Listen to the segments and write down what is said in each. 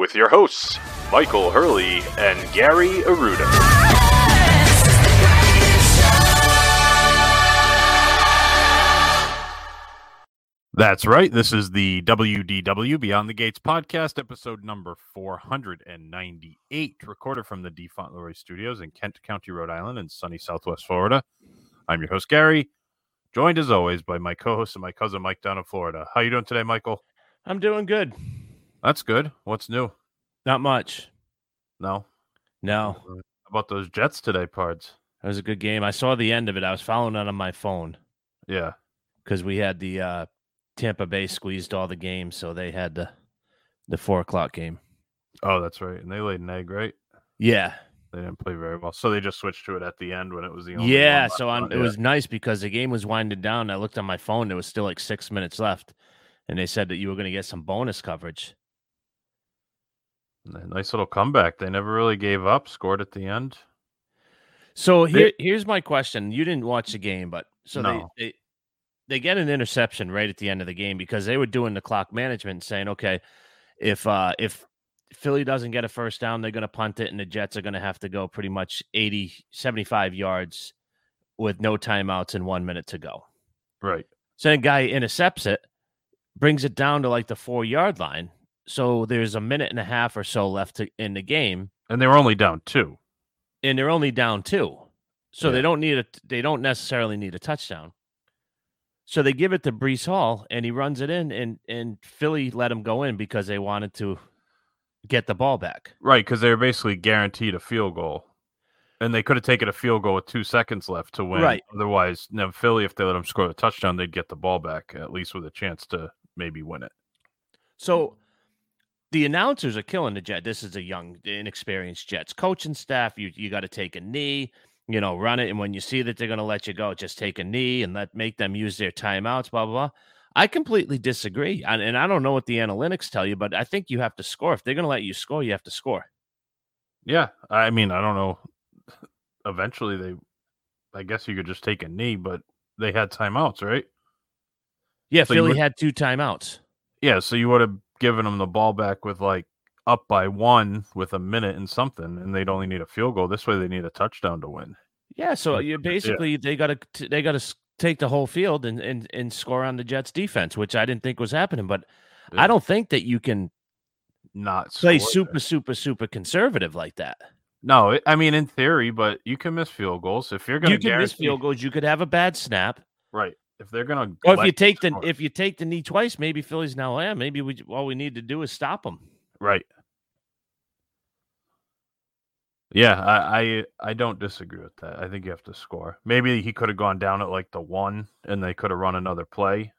with your hosts, Michael Hurley and Gary Aruda. That's right. This is the WDW Beyond the Gates podcast, episode number 498, recorded from the D. Fauntleroy Studios in Kent County, Rhode Island, and sunny Southwest Florida. I'm your host, Gary, joined as always by my co-host and my cousin Mike down in Florida. How you doing today, Michael? I'm doing good. That's good. What's new? Not much. No. No, How about those Jets today, Pards? it was a good game. I saw the end of it. I was following it on my phone Yeah. because we had the uh, Tampa Bay squeezed all the games, so they had the the four o'clock game. Oh, that's right. And they laid an egg, right? Yeah, They didn't play very well, so they just switched to it at the end when it was the only yeah. So on, it was nice because the game was winding down. I looked on my phone. There was still like six minutes left, and they said that you were going to get some bonus coverage. Nice little comeback. They never really gave up. Scored at the end. So here, here's my question. You didn't watch the game, but so No. they, they they get an interception right at the end of the game because they were doing the clock management, saying, okay, if uh if Philly doesn't get a first down, they're going to punt it, and the Jets are going to have to go pretty much 80, 75 yards with no timeouts and one minute to go. Right. So the guy intercepts it, brings it down to like the four yard line. So there's a minute and a half or so left to, in the game And they were only down two. and they're only down two. So Yeah. they don't need a they don't necessarily need a touchdown. So they give it to Breece Hall and he runs it in and and Philly let him go in because they wanted to get the ball back. Right, because they were basically guaranteed a field goal. And they could have taken a field goal with two seconds left to win. Right. Otherwise, now Philly, if they let them score the touchdown, they'd get the ball back, at least with a chance to maybe win it. So the announcers are killing the Jet. This is a young, inexperienced Jets coaching staff. You you got to take a knee, you know, run it, and when you see that they're going to let you go, just take a knee and let make them use their timeouts. Blah blah blah. I completely disagree, and, and I don't know what the analytics tell you, but I think you have to score. If they're going to let you score, you have to score. Yeah. I mean, I don't know. Eventually, they, I guess you could just take a knee, but they had timeouts, right? Yeah, So Philly would- had two timeouts. Yeah. So you would have given them the ball back with like up by one with a minute and something, and they'd only need a field goal. This way, they need a touchdown to win. Yeah, so you basically they got to they got to take the whole field and, and and score on the Jets defense, which I didn't think was happening. But Yeah. I don't think that you can Not play super, super, super conservative like that. No, I mean in theory, but you can miss field goals if you're going You to miss field goals. You could have a bad snap, Right. If they're going to, or if you take the if you take the knee twice, maybe Philly's now. Yeah, maybe we all we need to do is stop them. right. Yeah, I, I I don't disagree with that. I think you have to score. Maybe he could have gone down at like the one, and they could have run another play,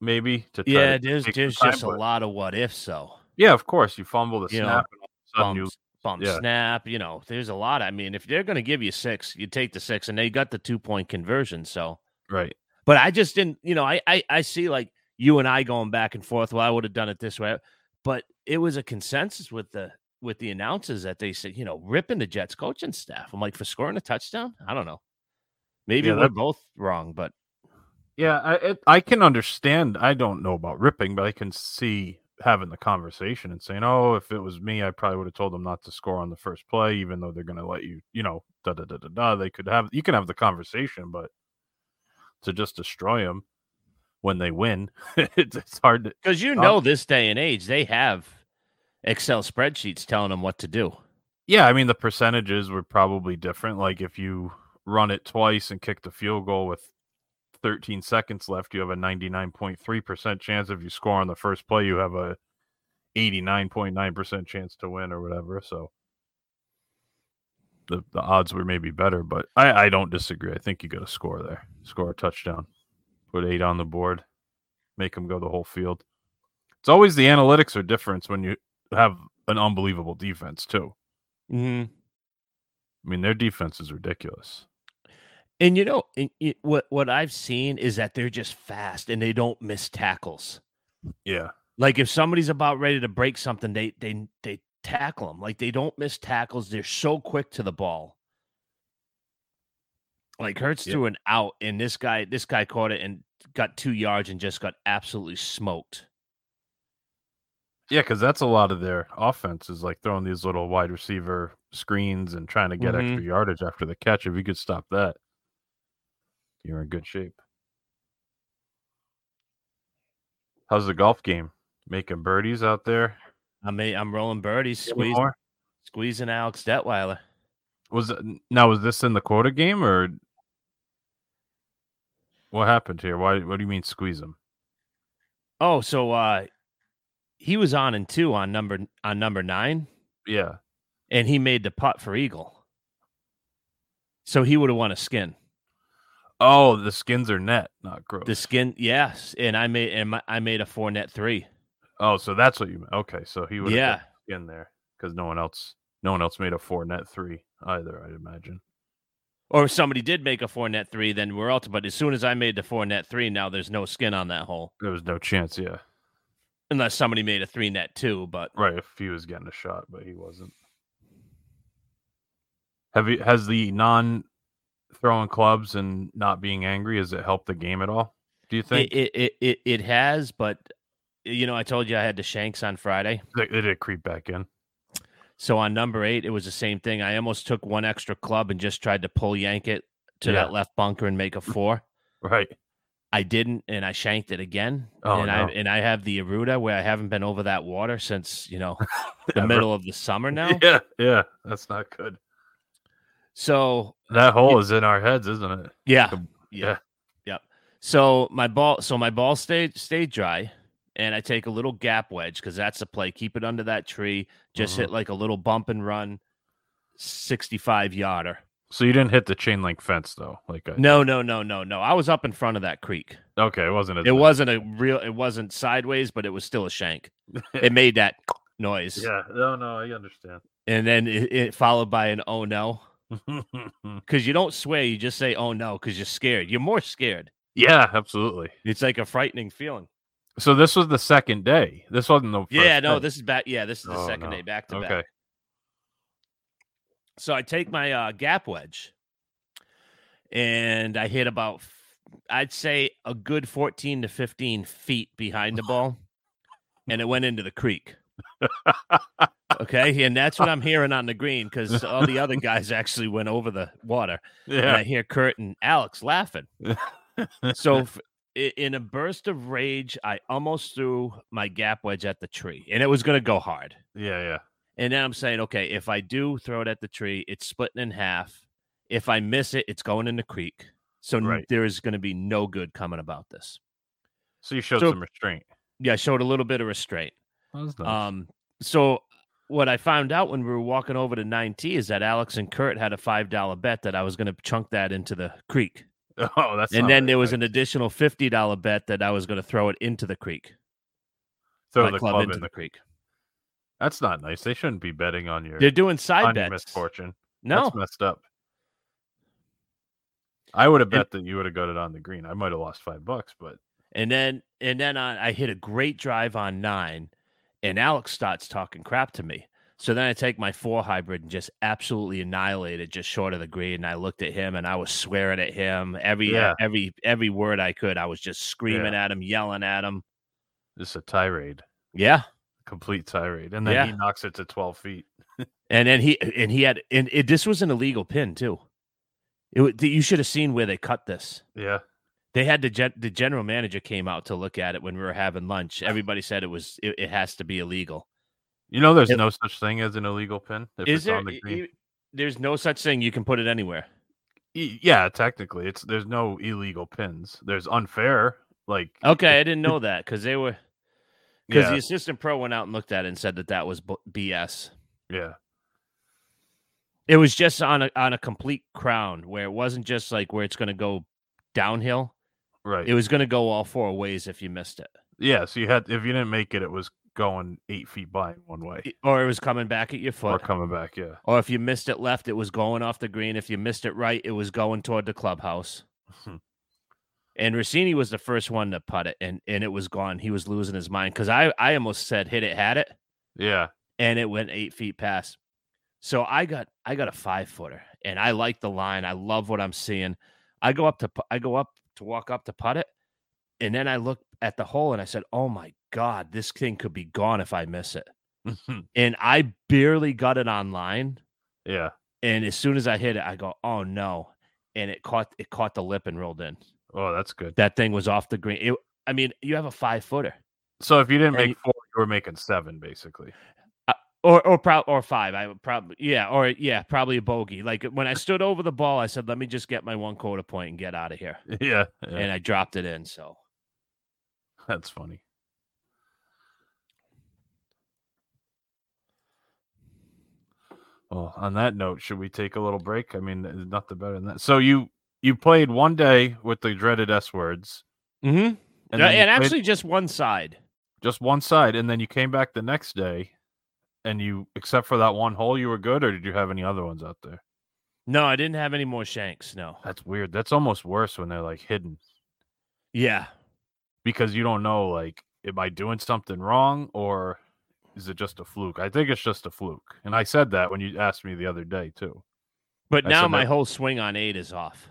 maybe to try Yeah, there's there's time, just a lot of what if So Yeah, of course, you fumble the You know, snap, and all of a sudden bump, you bump yeah. snap. You know, there's a lot. I mean, if they're going to give you six, you take the six, and they got the two point conversion. So. right. But I just didn't, you know, I, I I see like you and I going back and forth. Well, I would have done it this way, but it was a consensus with the with the announcers that they said, you know, ripping the Jets coaching staff. I'm like, for scoring a touchdown, I don't know. Maybe Yeah, we're both wrong, but Yeah, I it, I can understand. I don't know about ripping, but I can see having the conversation and saying, "Oh, if it was me, I probably would have told them not to score on the first play, even though they're going to let you, you know, da da da da da." They could have you can have the conversation, but to just destroy them when they win, it's, it's hard to. because you Um, know, this day and age, they have Excel spreadsheets telling them what to do. Yeah, I mean the percentages were probably different. Like if you run it twice and kick the field goal with 13 seconds left, you have a 99.3% chance. If you score on the first play, you have a 89.9% chance to win or whatever. So the, the odds were maybe better, but I, I don't disagree. I think you got to score there, score a touchdown, put eight on the board, make them go the whole field. It's always the analytics are different when you have an unbelievable defense too. hmm I mean, their defense is ridiculous. And you know, and y- what what I've seen is that they're just fast and they don't miss tackles. Yeah. Like if somebody's about ready to break something, they they they tackle them. Like they don't miss tackles. They're so quick to the ball. Like Hurts Yeah. threw an out, and this guy this guy caught it and got two yards and just got absolutely smoked. Yeah, because that's a lot of their offense is like throwing these little wide receiver screens and trying to get Mhm. extra yardage after the catch. If you could stop that, you're in good shape. How's the golf game? Making birdies out there? I mean, I'm rolling birdies, squeezing, squeezing Alex Detweiler. Was now? Was this in the quota game or what happened here? Why? What do you mean squeeze him? Oh, so uh he was on and two on number on number nine, Yeah. and he made the putt for Eagle. So he would have won a skin. Oh, the skins are net, not gross. The skin, yes, and I made and my, I made a four net three. Oh, so that's what you meant. Okay, so he would Yeah. in there because no one else, no one else made a four net three either. I'd imagine. Or if somebody did make a four net three, then we're out. But as soon as I made the four net three, now there's no skin on that hole, There was no chance. Yeah, unless somebody made a three net two. But right. If he was getting a shot, but he wasn't. Have you? Has the non throwing clubs and not being angry has it helped the game at all? Do you think it it it it has. But you know, I told you I had the shanks on Friday. They- did it creep back in? So on number eight, it was the same thing. I almost took one extra club and just tried to pull yank it to Yeah. that left bunker and make a four. Right. I didn't, and I shanked it again. Oh, and I no. and I have the Aruda where I haven't been over that water since you know the middle of the summer now. Yeah, yeah. That's not good. So That hole is in our heads, isn't it? yeah, The- yeah, yep. So my ball, so my ball stayed stayed dry, and I take a little gap wedge because that's the play. Keep it under that tree. Just Mhm. hit like a little bump and run, sixty-five yarder. So you didn't hit the chain link fence though. Like I, No, no, no, no, no. I was up in front of that creek. Okay, it wasn't. as It wasn't a real. It wasn't sideways, but it was still a shank. It made that noise, Yeah. No, no. I understand. and then it, it followed by an oh no. Because you don't swear, you just say oh no because you're scared. You're more scared. yeah, absolutely. It's like a frightening feeling. So this was the second day. This wasn't the first yeah, no, day. this is back. Yeah, this is the Oh, second no. day back to Okay. back. So I take my uh, gap wedge, and I hit about, I'd say a good fourteen to fifteen feet behind the ball, and it went into the creek. Okay, and that's what I'm hearing on the green because all the other guys actually went over the water, and I hear Kurt and Alex laughing. so f- in a burst of rage, I almost threw my gap wedge at the tree, and it was going to go hard. Yeah, yeah. And then I'm saying, okay, if I do throw it at the tree, it's splitting in half. If I miss it, it's going in the creek. So Right. there is going to be no good coming about this. So you showed So- some restraint. Yeah, I showed a little bit of restraint. That was nice. Um, so what I found out when we were walking over to 9T is that Alex and Kurt had a five dollar bet that I was going to chunk that into the creek, oh, that's. and then there was an additional fifty dollar bet that I was going to throw it into the creek, throw my the club, club into in. the creek. That's not nice. They shouldn't be betting on your They're doing side bets. misfortune. No, That's messed up. I would have And- bet that you would have got it on the green. I might have lost five bucks, but And then and then I, I hit a great drive on nine, and Alex starts talking crap to me. So then I take my four hybrid and just absolutely annihilate it just short of the green. And I looked at him and I was swearing at him every Yeah. every every word I could. I was just screaming at him, yelling at him. just a tirade, Yeah. complete tirade, and then Yeah. he knocks it to twelve feet. And then he and he had and it, this was an illegal pin too. It you should have seen where they cut this. Yeah, They had the gen, the general manager came out to look at it when we were having lunch. Everybody said it was it, it has to be illegal. You know, there's It- no such thing as an illegal pin if Is it's there? on the green. There's no such thing. You can put it anywhere. Yeah, technically, it's there's no illegal pins. There's unfair, like Okay, I didn't know that because they were because yeah, the assistant pro went out and looked at it and said that that was BS. yeah, It was just on a on a complete crown where it wasn't just like where it's going to go downhill. right. It was going to go all four ways if you missed it, yeah, so you had if you didn't make it, it was going eight feet by one way or it was coming back at your foot. or coming back. Yeah, Or if you missed it left, it was going off the green. If you missed it right, it was going toward the clubhouse. And Rossini was the first one to putt it, and and it was gone. He was losing his mind because I I almost said hit it, had it, yeah, and it went eight feet past. So I got I got a five footer, and I like the line. I love what I'm seeing. I go up to I go up to walk up to putt it, and then I look at the hole and I said, "Oh my god, this thing could be gone if I miss it." And I barely got it online. yeah. And as soon as I hit it, I go, "Oh no!" And it caught it caught the lip and rolled in. Oh, that's good. That thing was off the green. It, I mean, you have a five footer, So if you didn't make four, you were making seven, basically. Uh, or or pro, or five. I would probably yeah, or yeah, probably a bogey. Like when I stood over the ball, I said, "Let me just get my one quarter point and get out of here," Yeah, yeah and I dropped it in. So that's funny. Well, on that note, should we take a little break? I mean, there's nothing better than that. So you you played one day with the dreaded S words, mm-hmm. and, and, you played actually just one side. just one side, and then you came back the next day, and you, except for that one hole, you were good, or did you have any other ones out there? No, I didn't have any more shanks. No. That's weird. That's almost worse when they're like hidden Yeah. because you don't know, like, am I doing something wrong or is it just a fluke? I think it's just a fluke, and I said that when you asked me the other day too. But I now my that- whole swing on eight is off.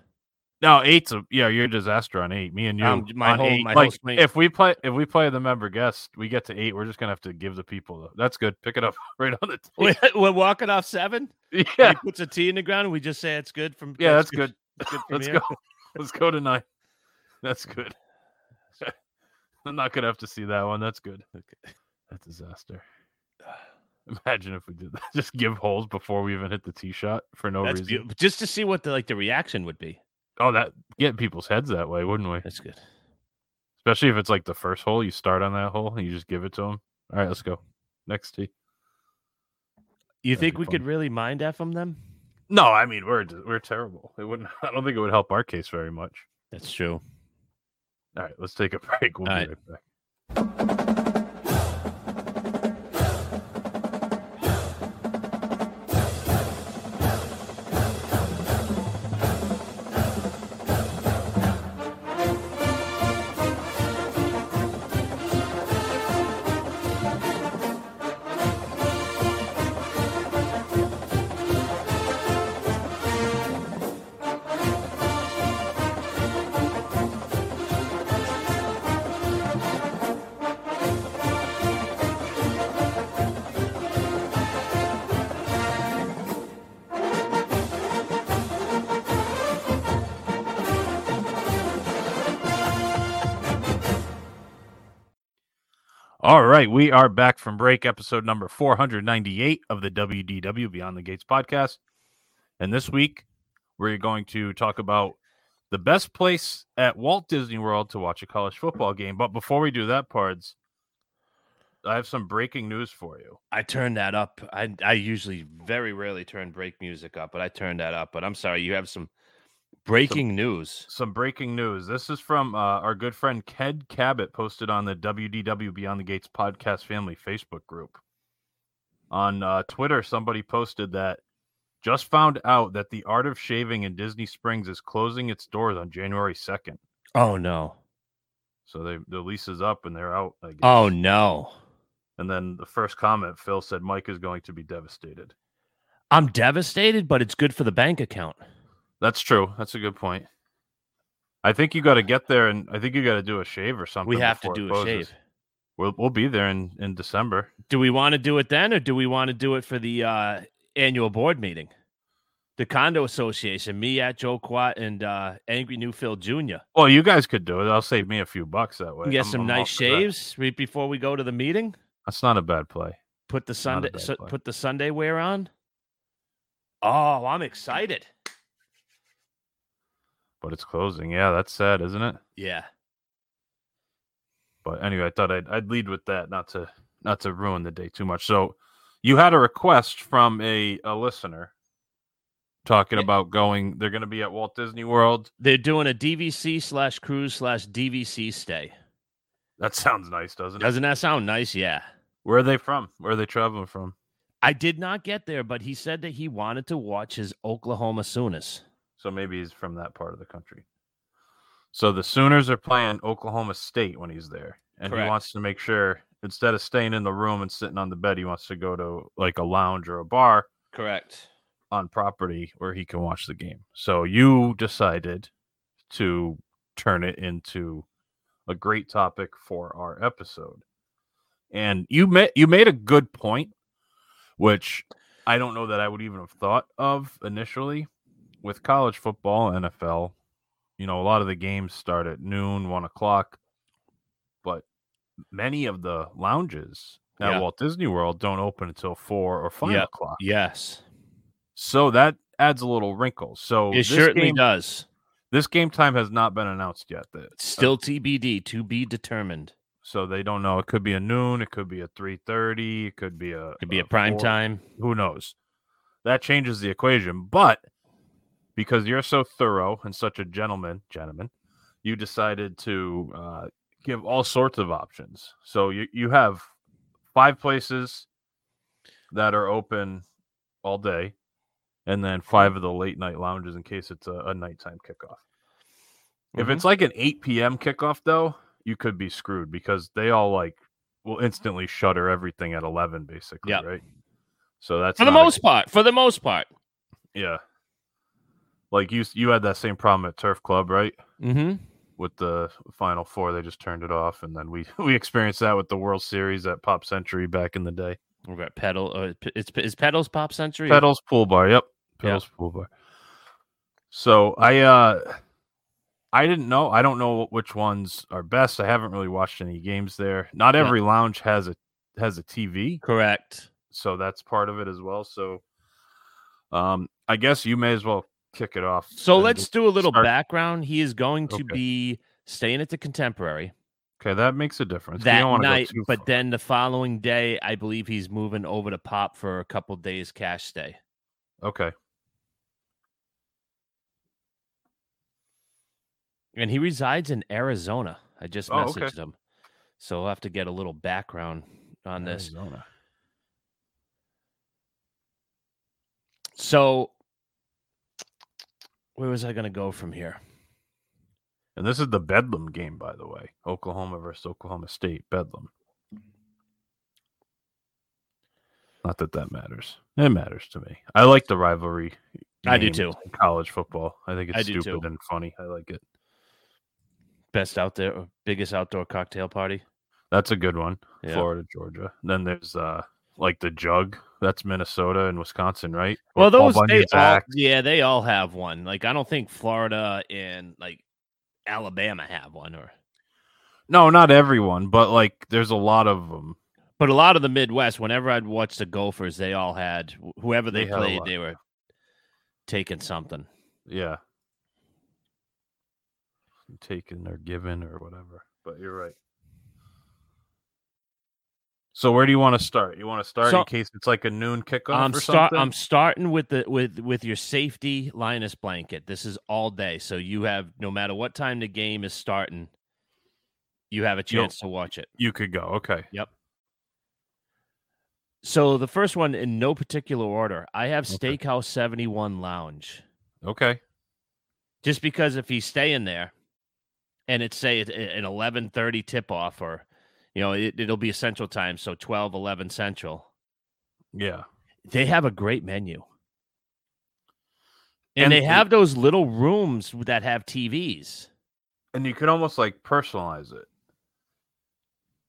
No, eight's a yeah. You're a disaster on eight. Me and you. Um, my whole- eight. my whole like, swing- if we play, if we play the member guest, we get to eight. We're just gonna have to give the people. The, that's good. Pick it up right on the We're, we're walking off seven. yeah, He puts a tee in the ground. And we just say it's good from. yeah. That's good. It's good Let's here. go. Let's go to nine. That's good. I'm not gonna have to see that one. That's good. Okay. That's disaster. Imagine if we did that. Just give holes before we even hit the tee shot for no That's reason. beautiful. Just to see what the like the reaction would be. Oh, that get people's heads that way, wouldn't we? That's good. Especially if it's like the first hole, you start on that hole and you just give it to them. All right, let's go. Next tee. You That'd think we fun. could really mind F from them? No, I mean we're we're terrible. It wouldn't. I don't think it would help our case very much. That's true. All right, let's take a break. We'll All be right. right right, we are back from break, episode number 498 of the WDW Beyond the Gates podcast. And this week, we're going to talk about the best place at Walt Disney World to watch a college football game. But before we do that, Pards, I have some breaking news for you. I turned that up. I I usually very rarely turn break music up, but I turned that up. But I'm sorry, you have some breaking news. Some breaking news. This is from uh, our good friend Ked Cabot, posted on the WDW Beyond the Gates podcast family Facebook group. On uh, Twitter, somebody posted that just found out that the Art of Shaving in Disney Springs is closing its doors on January 2nd. Oh no. So they the lease is up and they're out. I guess. Oh no. And then the first comment, Phil said Mike is going to be devastated. I'm devastated, but it's good for the bank account. That's true. That's a good point. I think you got to get there, and I think you got to do a shave or something. We have to do a shave. We'll we'll be there in in December. Do we want to do it then, or do we want to do it for the uh, annual board meeting? The condo association, me at Joe Quat and uh, Angry New Phil Jr. Well, you guys could do it. I'll save me a few bucks that way. Get I'm- some I'm nice shaves right before we go to the meeting. That's not a bad play. Put the Sunday bad su- play. put the Sunday wear on. Oh, I'm excited. But it's closing. Yeah, that's sad, isn't it? Yeah. But anyway, I thought I'd, I'd lead with that, not to not to ruin the day too much. So, you had a request from a a listener talking Yeah. about going. They're going to be at Walt Disney World. They're doing a DVC slash cruise slash DVC stay. That sounds nice, doesn't it? Doesn't that sound nice? Yeah. Where are they from? Where are they traveling from? I did not get there, but he said that he wanted to watch his Oklahoma Sooners. So maybe he's from that part of the country. So the Sooners are playing Oklahoma State when he's there, and Correct. he wants to make sure instead of staying in the room and sitting on the bed, he wants to go to like a lounge or a bar Correct. on property where he can watch the game. So you decided to turn it into a great topic for our episode. And you made you made a good point, which I don't know that I would even have thought of initially with college football, NFL. You know, a lot of the games start at noon, one o'clock, but many of the lounges at Yeah. Walt Disney World don't open until four or five Yeah. o'clock. Yes. So that adds a little wrinkle. So It this certainly game, does. this game time has not been announced yet. That uh, Still TBD to be determined. so they don't know. It could be a noon. It could be a three thirty. It could be a Could be a prime four- time. Who knows? That changes the equation. But because you're so thorough and such a gentleman, gentleman, you decided to uh, give all sorts of options. So you you have five places that are open all day, and then five of the late night lounges in case it's a, a nighttime kickoff. If it's like an 8 p.m. kickoff, though, you could be screwed because they all like will instantly shutter everything at 11, basically, Yep. right? So that's For the not a- most part. For the most part. yeah. Like you, you had that same problem at Turf Club, right? Mm-hmm. With the Final Four, they just turned it off, and then we we experienced that with the World Series at Pop Century back in the day. We've got pedal. Uh, it's is petals pop century. Petals Pool Bar, yep, Yeah. Petals Pool Bar. So I, uh I didn't know. I don't know which ones are best. I haven't really watched any games there. Not Yeah. every lounge has a has a TV, Correct. so that's part of it as well. So, um, I guess you may as well kick it off. So let's do a little start- background. He is going to Okay. be staying at the Contemporary Okay, that makes a difference. That don't wanna go night, too but far. then the following day, I believe he's moving over to Pop for a couple days cash stay. okay, And he resides in Arizona. I just Oh, messaged okay. him. So we'll have to get a little background on this. Arizona. So where was I going to go from here? And this is the Bedlam game, by the way. Oklahoma versus Oklahoma State. Bedlam. Not that that matters. It matters to me. I like the rivalry. I do too. College football. I think it's I stupid and funny. I like it. Best out there, biggest outdoor cocktail party. That's a good one. Yeah. Florida, Georgia. Then there's uh like the jug. That's Minnesota and Wisconsin, right? Well, those they all, yeah, they all have one. Like I don't think Florida and like Alabama have one, or No, not everyone, but like there's a lot of them. but a lot of the Midwest. Whenever I'd watch the Gophers, they all had whoever they, They played, they were taking something. Yeah. Taking or given or whatever. But you're right. So where do you want to start? You want to start So- in case it's like a noon kickoff I'm or start. something? I'm starting with the with with your safety Linus blanket. This is all day, so you have no matter what time the game is starting, you have a You'll- chance to watch it. You could go. Okay. Yep. So the first one in no particular order, I have Okay. Steakhouse 71 Lounge. Okay. Just because if he's staying there and it's say an 11:30 tip off or you know, it, it'll be a central time, so 12 11 central. Yeah. They have a great menu. And, And they the- have those little rooms that have TVs. And you can almost like personalize it.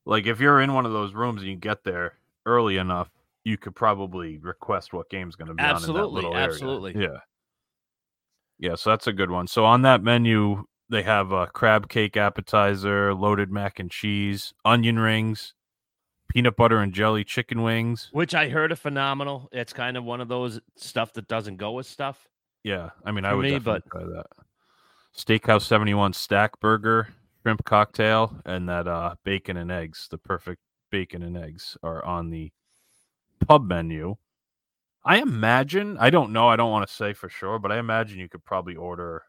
Like if you're in one of those rooms and you get there early enough, you could probably request what game's going to be on in that Absolutely, little area. absolutely. Yeah. Yeah, so that's a good one. So on that menu, they have a crab cake appetizer, loaded mac and cheese, onion rings, peanut butter and jelly chicken wings. Which I heard are phenomenal. It's kind of one of those stuff that doesn't go with stuff. Yeah, I mean, I would me, definitely but- try that. Steakhouse 71 stack burger, shrimp cocktail, and that uh, bacon and eggs. The perfect bacon and eggs are on the pub menu. I imagine, I don't know, I don't want to say for sure, but I imagine you could probably order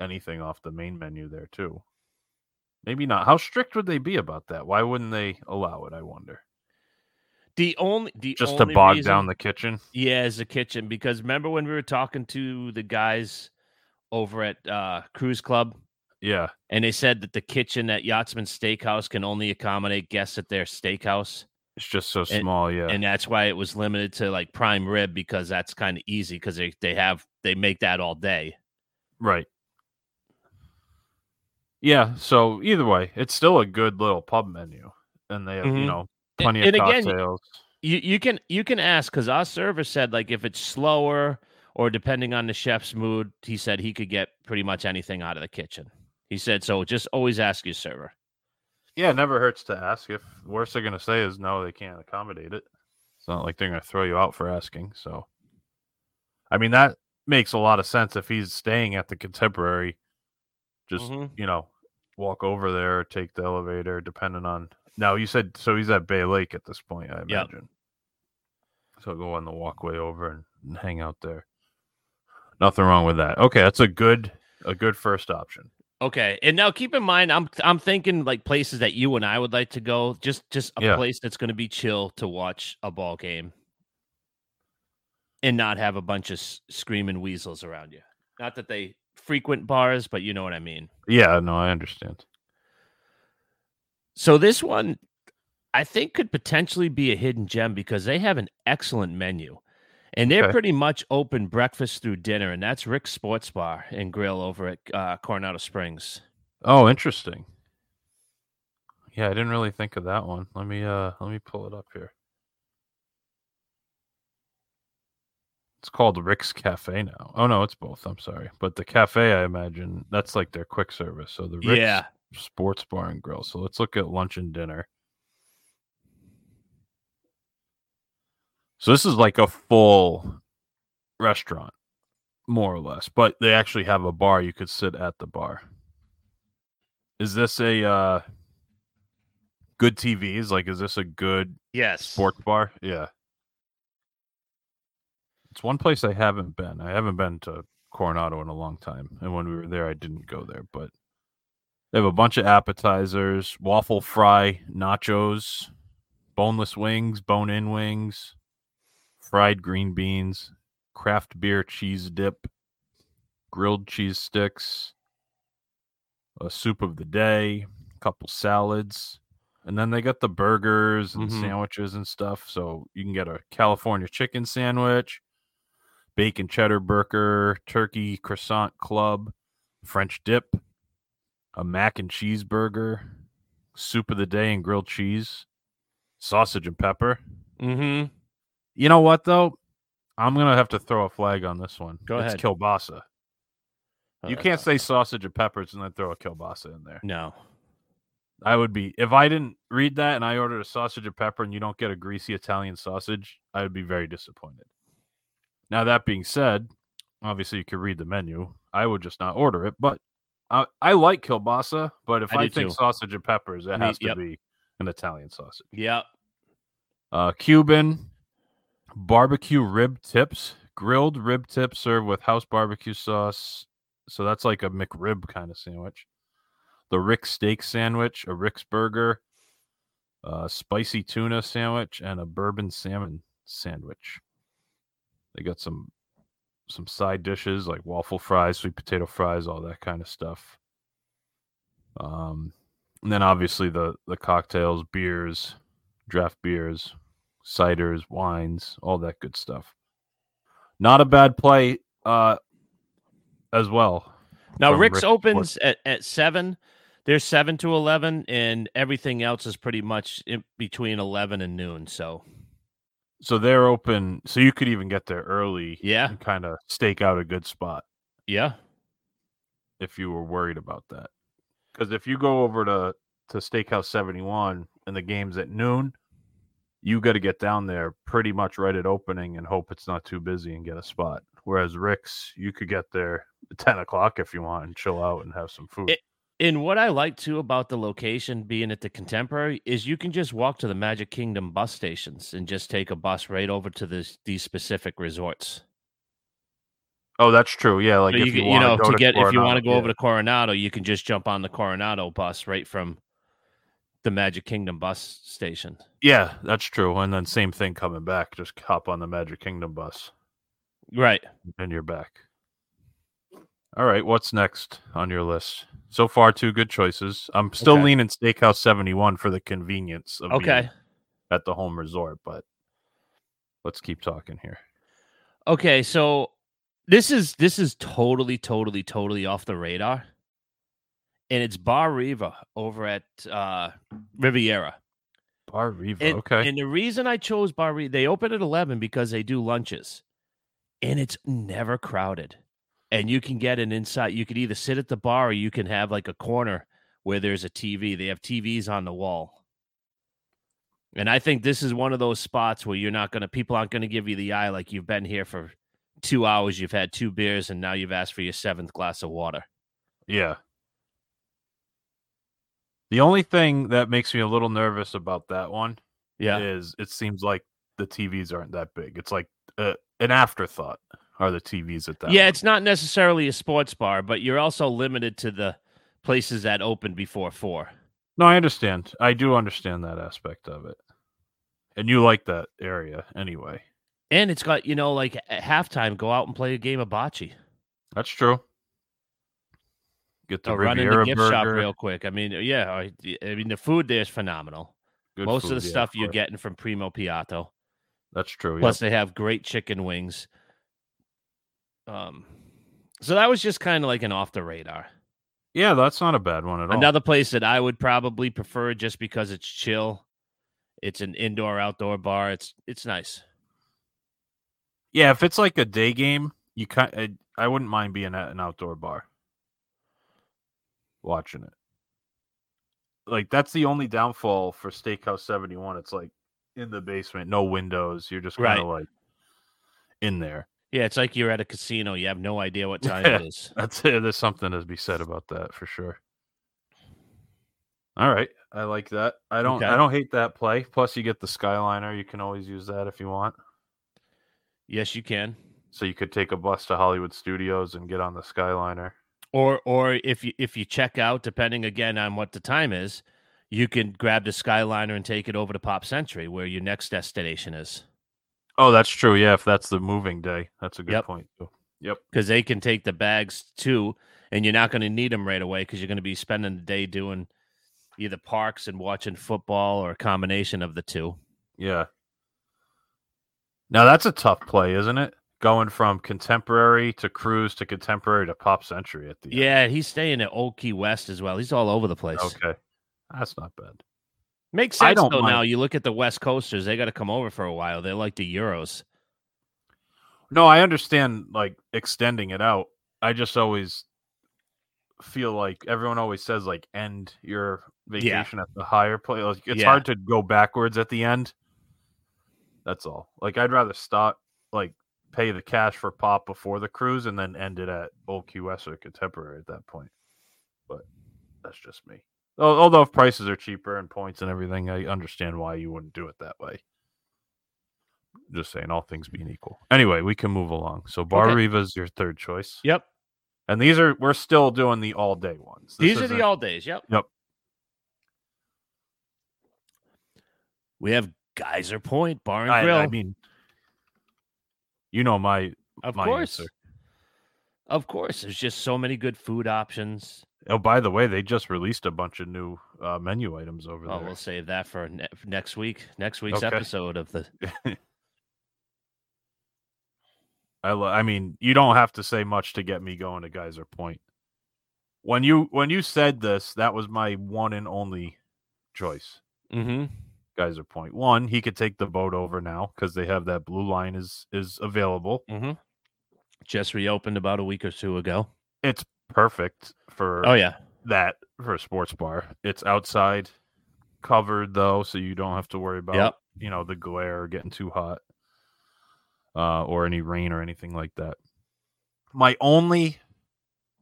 anything off the main menu there too. Maybe not. How strict would they be about that? Why wouldn't they allow it? I wonder. The only the Just to bog reason- down the kitchen. Yeah, as a kitchen because remember when we were talking to the guys over at uh, Cruise Club Yeah. and they said that the kitchen at Yachtsman Steakhouse can only accommodate guests at their steakhouse, It's just so And- small. Yeah. and that's why it was limited to like prime rib because that's kind of easy because they they have they make that all day. Right. Yeah, so either way, it's still a good little pub menu, and they have you Mhm. know And- plenty and of again, cocktails. You you can you can ask because our server said like if it's slower or depending on the chef's mood, he said he could get pretty much anything out of the kitchen. He said so. Just always ask your server. yeah, it never hurts to ask. If worst they're gonna say is no, they can't accommodate it. It's not like they're gonna throw you out for asking. So, I mean that makes a lot of sense if he's staying at the Contemporary. Just Mhm. you know, walk over there, or take the elevator, depending on. Now you said so he's at Bay Lake at this point, I Yep. imagine. So go on the walkway over and, and hang out there. Nothing wrong with that. Okay, that's a good a good first option. Okay, and now keep in mind, I'm I'm thinking like places that you and I would like to go. Just just a Yeah. place that's going to be chill to watch a ball game, and not have a bunch of screaming weasels around you. Not that they frequent bars, but you know what I mean. Yeah, no, I understand. So this one, I think, could potentially be a hidden gem because they have an excellent menu, and they're Okay. pretty much open breakfast through dinner, and that's Rix Sports Bar and Grill over at uh, Coronado Springs. Oh, interesting. Yeah, I didn't really think of that one. Let me uh let me pull it up here. It's called Rix Cafe now. Oh no, it's both. I'm sorry. But the cafe, I imagine, that's like their quick service. So the Rix Yeah. Sports Bar and Grill. So let's look at lunch and dinner. So this is like a full restaurant, more or less. But they actually have a bar. You could sit at the bar. Is this a uh good TVs? Like is this a good Yes. sports bar? Yeah. It's one place I haven't been. I haven't been to Coronado in a long time. And when we were there I didn't go there, but they have a bunch of appetizers, waffle fry, nachos, boneless wings, bone-in wings, fried green beans, craft beer cheese dip, grilled cheese sticks, a soup of the day, a couple salads, and then they got the burgers and Mhm. sandwiches and stuff. So you can get a California chicken sandwich, bacon cheddar burger, turkey croissant club, French dip, a mac and cheese burger, soup of the day and grilled cheese, sausage and pepper. Mm-hmm. You know what though? I'm gonna have to throw a flag on this one. Go it's ahead. kielbasa. Uh, You can't say sausage and peppers and then throw a kielbasa in there. no. I would be if I didn't read that and I ordered a sausage and pepper and you don't get a greasy Italian sausage, I would be very disappointed. Now that being said, obviously you could read the menu. I would just not order it, but I, I like kielbasa, but if I I, think too. sausage and peppers, it Me- has to yep. be an Italian sausage. Yep. Uh, Cuban barbecue rib tips, grilled rib tips served with house barbecue sauce. So that's like a McRib kind of sandwich. The Rick steak sandwich, a Rix burger, a spicy tuna sandwich, and a bourbon salmon sandwich. They got some some side dishes like waffle fries, sweet potato fries, all that kind of stuff. Um, and then obviously the the cocktails, beers, draft beers, ciders, wines, all that good stuff. Not a bad play uh as well. Now Rix Rix opens at, at seven. There's seven to eleven, and everything else is pretty much in between eleven and noon. So So they're open so you could even get there early yeah, and kind of stake out a good spot yeah, if you were worried about that. Cuz if you go over to to Steakhouse 71 and the game's at noon, you got to get down there pretty much right at opening and hope it's not too busy and get a spot. Whereas Rix, you could get there at ten o'clock if you want and chill out and have some food. It- And what I like too about the location being at the Contemporary is you can just walk to the Magic Kingdom bus stations and just take a bus right over to this, these specific resorts. oh, that's true. Yeah, like So if you, you, you know go to get if you want to go over to Coronado, you can just jump on the Coronado bus right from the Magic Kingdom bus station. Yeah, that's true. And then same thing coming back. Just hop on the Magic Kingdom bus Right. and you're back. All right, what's next on your list? So far, two good choices. I'm still Okay. leaning Steakhouse 71 for the convenience of Okay. at the home resort, but let's keep talking here. Okay, so this is this is totally, totally, totally off the radar. And it's Bar Riva over at uh Riviera. Bar Riva. And, okay. and the reason I chose Bar Riva, they open at 11 because they do lunches. And it's never crowded. And you can get an inside, you could either sit at the bar or you can have like a corner where there's a TV. They have TVs on the wall. And I think this is one of those spots where you're not going to, people aren't going to give you the eye like you've been here for two hours, you've had two beers, and now you've asked for your seventh glass of water. Yeah. The only thing that makes me a little nervous about that one Yeah. is it seems like the TVs aren't that big. It's like uh, an afterthought are the TVs at that. yeah, one. it's not necessarily a sports bar, but you're also limited to the places that open before four. No, I understand. I do understand that aspect of it. And you like that area anyway. And it's got, you know, like at halftime, go out and play a game of bocce. That's true. Get the Or run in the gift burger. shop real quick. I mean, yeah, I I mean the food there is phenomenal. Good Most of the yeah, stuff you're getting from Primo Piatto. That's true. Plus, Yep. they have great chicken wings. Um, so that was just kind of like an off the radar. Yeah, that's not a bad one at all. Another place that I would probably prefer just because it's chill. It's an indoor outdoor bar. It's it's nice. Yeah, if it's like a day game, you kind I wouldn't mind being at an outdoor bar watching it. Like that's the only downfall for Steakhouse 71. It's like in the basement, no windows. You're just kind Right. of like in there. Yeah, it's like you're at a casino. You have no idea what time it is. That's it. There's something to be said about that for sure. All right, I like that. I don't. Okay. I don't hate that play. Plus, you get the Skyliner. You can always use that if you want. Yes, you can. So you could take a bus to Hollywood Studios and get on the Skyliner. Or or if you if you check out, depending again on what the time is, you can grab the Skyliner and take it over to Pop Century, where your next destination is, Oh, that's true. Yeah, if that's the moving day, that's a good Yep. point too. Yep. because they can take the bags too, and you're not going to need them right away because you're going to be spending the day doing either parks and watching football or a combination of the two. Yeah. Now that's a tough play, isn't it? Going from contemporary to cruise to contemporary to pop century at the end. Yeah, he's staying at Old Key West as well. He's all over the place. Okay. That's not bad. Makes sense though. Now you look at the West Coasters; they got to come over for a while. They're like the Euros. No, I understand like extending it out. I just always feel like everyone always says like end your vacation at the higher place. Like it's Yeah. hard to go backwards at the end. That's all. Like I'd rather stop like pay the cash for pop before the cruise and then end it at Old West or Contemporary at that point. But that's just me. Al- Although if prices are cheaper and points and everything, I understand why you wouldn't do it that way. Just saying, all things being equal. Anyway, we can move along. So Bar Okay. Riva's your third choice. Yep, And these are we're still doing the all day ones. This these are the all days. Yep. Yep. We have Geyser Point Bar and I, Grill. I mean, you know my of my course, answer. of course. There's just so many good food options. Oh, by the way, they just released a bunch of new uh, menu items over Oh, there. we'll save that for, ne- next week. Next week's Okay. episode of the. I lo- I mean, you don't have to say much to get me going to Geyser Point. When you when you said this, that was my one and only choice. Mm-hmm. Geyser Point. One, he could take the boat over now because they have that blue line is is available. Mm-hmm. Just reopened about a week or two ago. It's perfect for Oh yeah, that for a sports bar. It's outside, covered though, so you don't have to worry about Yep. you know the glare getting too hot, uh, or any rain or anything like that. my only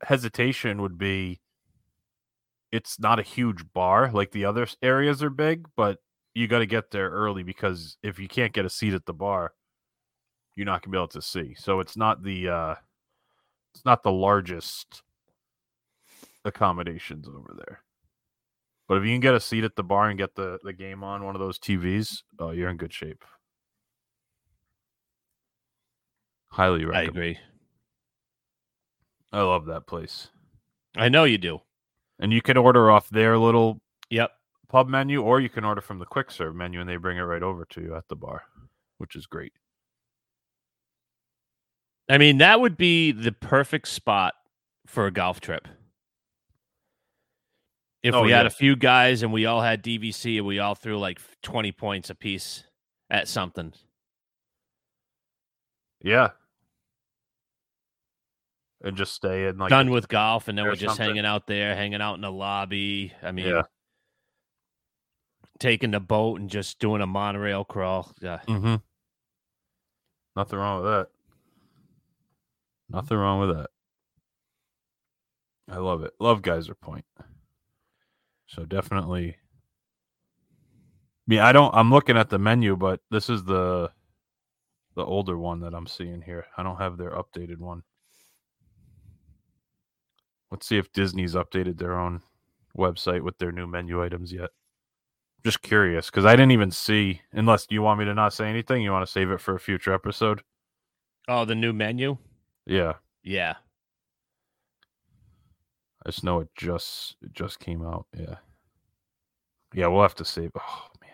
hesitation would be it's not a huge bar like the other areas are big, but you got to get there early because if you can't get a seat at the bar, you're not gonna be able to see. So it's not the uh it's not the largest accommodations over there. But if you can get a seat at the bar and get the, the game on one of those TVs, oh, uh, you're in good shape. Highly recommend. I agree. I love that place. I know you do. And you can order off their little Yep. pub menu, or you can order from the quick serve menu and they bring it right over to you at the bar, which is great. I mean, that would be the perfect spot for a golf trip. If Oh, we had a few guys and we all had DVC and we all threw like 20 points apiece at something. Yeah. And just stay in like Done with golf and then we're just something. hanging out there, hanging out in the lobby. I mean, Yeah. taking the boat and just doing a monorail crawl. Yeah. Mm-hmm. Nothing wrong with that. Nothing wrong with that. I love it. Love Geyser Point. So definitely. Yeah, I don't. I'm looking at the menu, but this is the the older one that I'm seeing here. I don't have their updated one. Let's see if Disney's updated their own website with their new menu items yet. Just curious because I didn't even see. Unless you want me to not say anything, you want to save it for a future episode. Oh, the new menu? Yeah, Yeah. I just know it just it just came out. Yeah, yeah, we'll have to save. Oh man.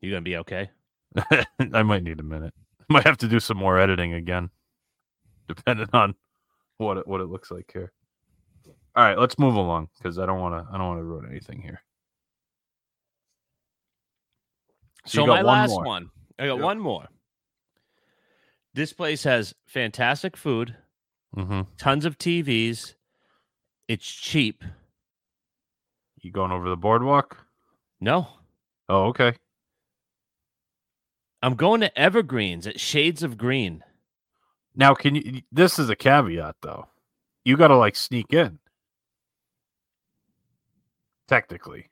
You going to be okay? I might need a minute. Might have to do some more editing again, depending on what it what it looks like here. All right, let's move along because I don't want to I don't want to ruin anything here. So, got my one last more. one. I got Yep. one more. This place has fantastic food, Mm-hmm. tons of TVs. It's cheap. You going over the boardwalk? No, Oh, okay. I'm going to Evergreens at Shades of Green. Now, can you? This is a caveat, though. You got to like sneak in. Technically,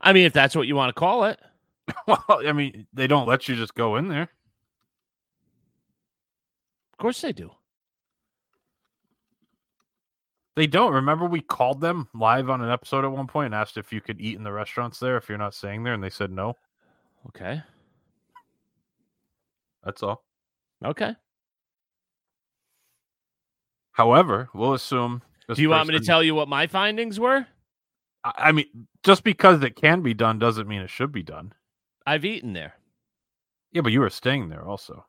I mean, if that's what you want to call it. well, I mean, they don't let you just go in there. Of course they do. They don't. Remember, we called them live on an episode at one point and asked if you could eat in the restaurants there if you're not staying there, and they said no. Okay. That's all. Okay. However, we'll assume. Do you want me to tell you what my findings were? I I mean, just because it can be done doesn't mean it should be done. I've eaten there. Yeah, but you were staying there also.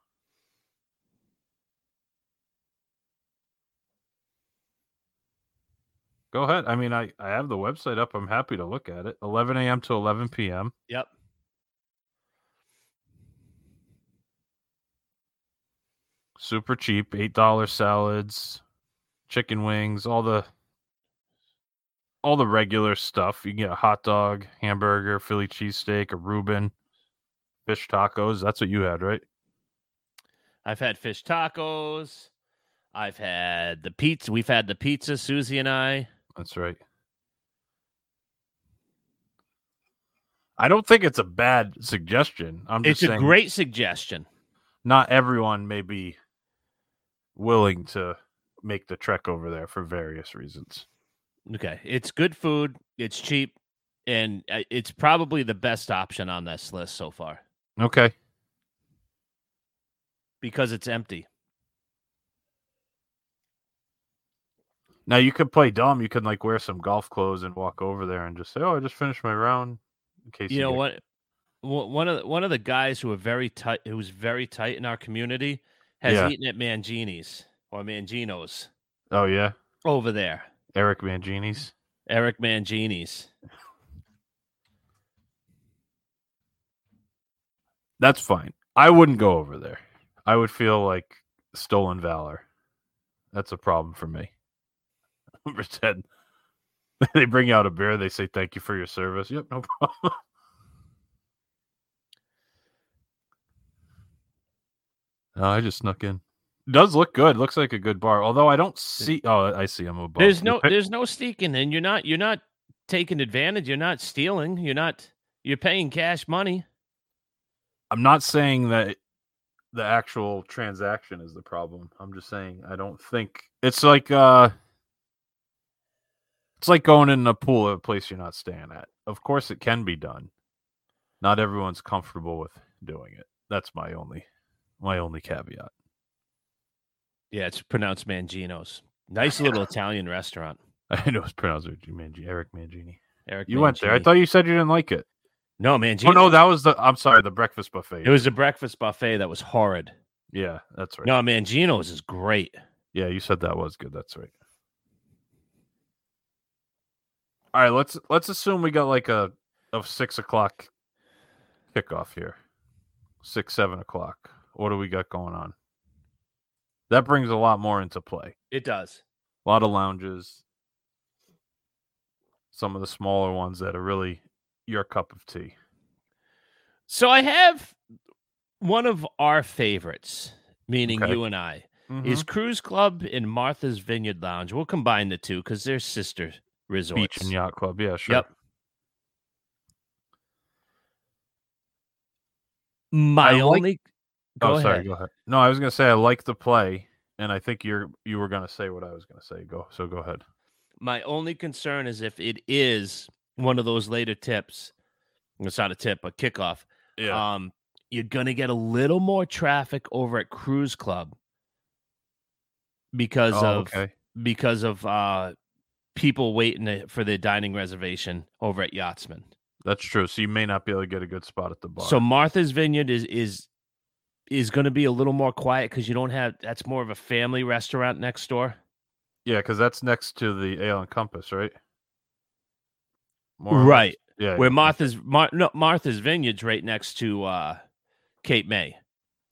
Go ahead. I mean, I, I have the website up. I'm happy to look at it. 11 a.m. to 11 p.m. Yep. Super cheap. $8 salads, chicken wings, all the all the regular stuff. You can get a hot dog, hamburger, Philly cheesesteak, a Reuben, fish tacos. That's what you had, right? I've had fish tacos. I've had the pizza. We've had the pizza, Susie and I. That's right. I don't think it's a bad suggestion. I'm just It's a great suggestion. not everyone may be willing to make the trek over there for various reasons. Okay. It's good food. It's cheap. And uh, it's probably the best option on this list so far Okay. because it's empty. Now you could play dumb. You could like wear some golf clothes and walk over there and just say, "Oh, I just finished my round." In case You know get- what? One of the, one of the guys who are very tight, who's very tight in our community, has Yeah. eaten at Mangini's or Mangino's Oh yeah, over there. Eric Mangini's. Eric Mangini's. That's fine. I wouldn't go over there. I would feel like stolen valor. That's a problem for me. Pretend they bring you out a beer. They say thank you for your service. Yep, no problem. no, I just snuck in. does look good. Looks like a good bar. Although I don't see. Oh, I see him above. There's no there's no sneaking in. You're not you're not taking advantage. You're not stealing. You're not you're paying cash money. I'm not saying that the actual transaction is the problem. I'm just saying I don't think it's like uh it's like going in a pool at a place you're not staying at. Of course it can be done. Not everyone's comfortable with doing it. That's my only my only caveat. Yeah, it's pronounced Mangino's. Nice little Italian restaurant. I know it's pronounced Mangi- Eric Mangini. Eric You went there. I thought you said you didn't like it. no Mangino. Oh no, that was the I'm sorry, the breakfast buffet. it was a breakfast buffet that was horrid. yeah, that's right. No, Mangino's is great. Yeah, you said that was good. That's right. All right, let's let's assume we got like a of six o'clock kickoff here. Six, seven o'clock. What do we got going on? That brings a lot more into play. It does. A lot of lounges. Some of the smaller ones that are really your cup of tea. So I have one of our favorites, meaning Okay. you and I, Mhm. is Crew's Cup and Martha's Vineyard Lounge. We'll combine the two because they're sister resorts. Beach and Yacht Club. Yeah, sure. Yep. My I like- only. Go oh, sorry. Go ahead. No, I was gonna say I like the play, and I think you're you were gonna say what I was gonna say. Go. So go ahead. My only concern is if it is one of those later tips. It's not a tip, a kickoff. Yeah. Um, you're gonna get a little more traffic over at Crew's Cup because oh, of okay. because of uh people waiting for their dining reservation over at Yachtsman. That's true. So you may not be able to get a good spot at the bar. So Martha's Vineyard is is is going to be a little more quiet because you don't have that's more of a family restaurant next door. yeah, because that's next to the Ale and Compass, right? More? Right. Yeah. Where. Martha's Mar- no, Martha's Vineyard's right next to uh Cape May.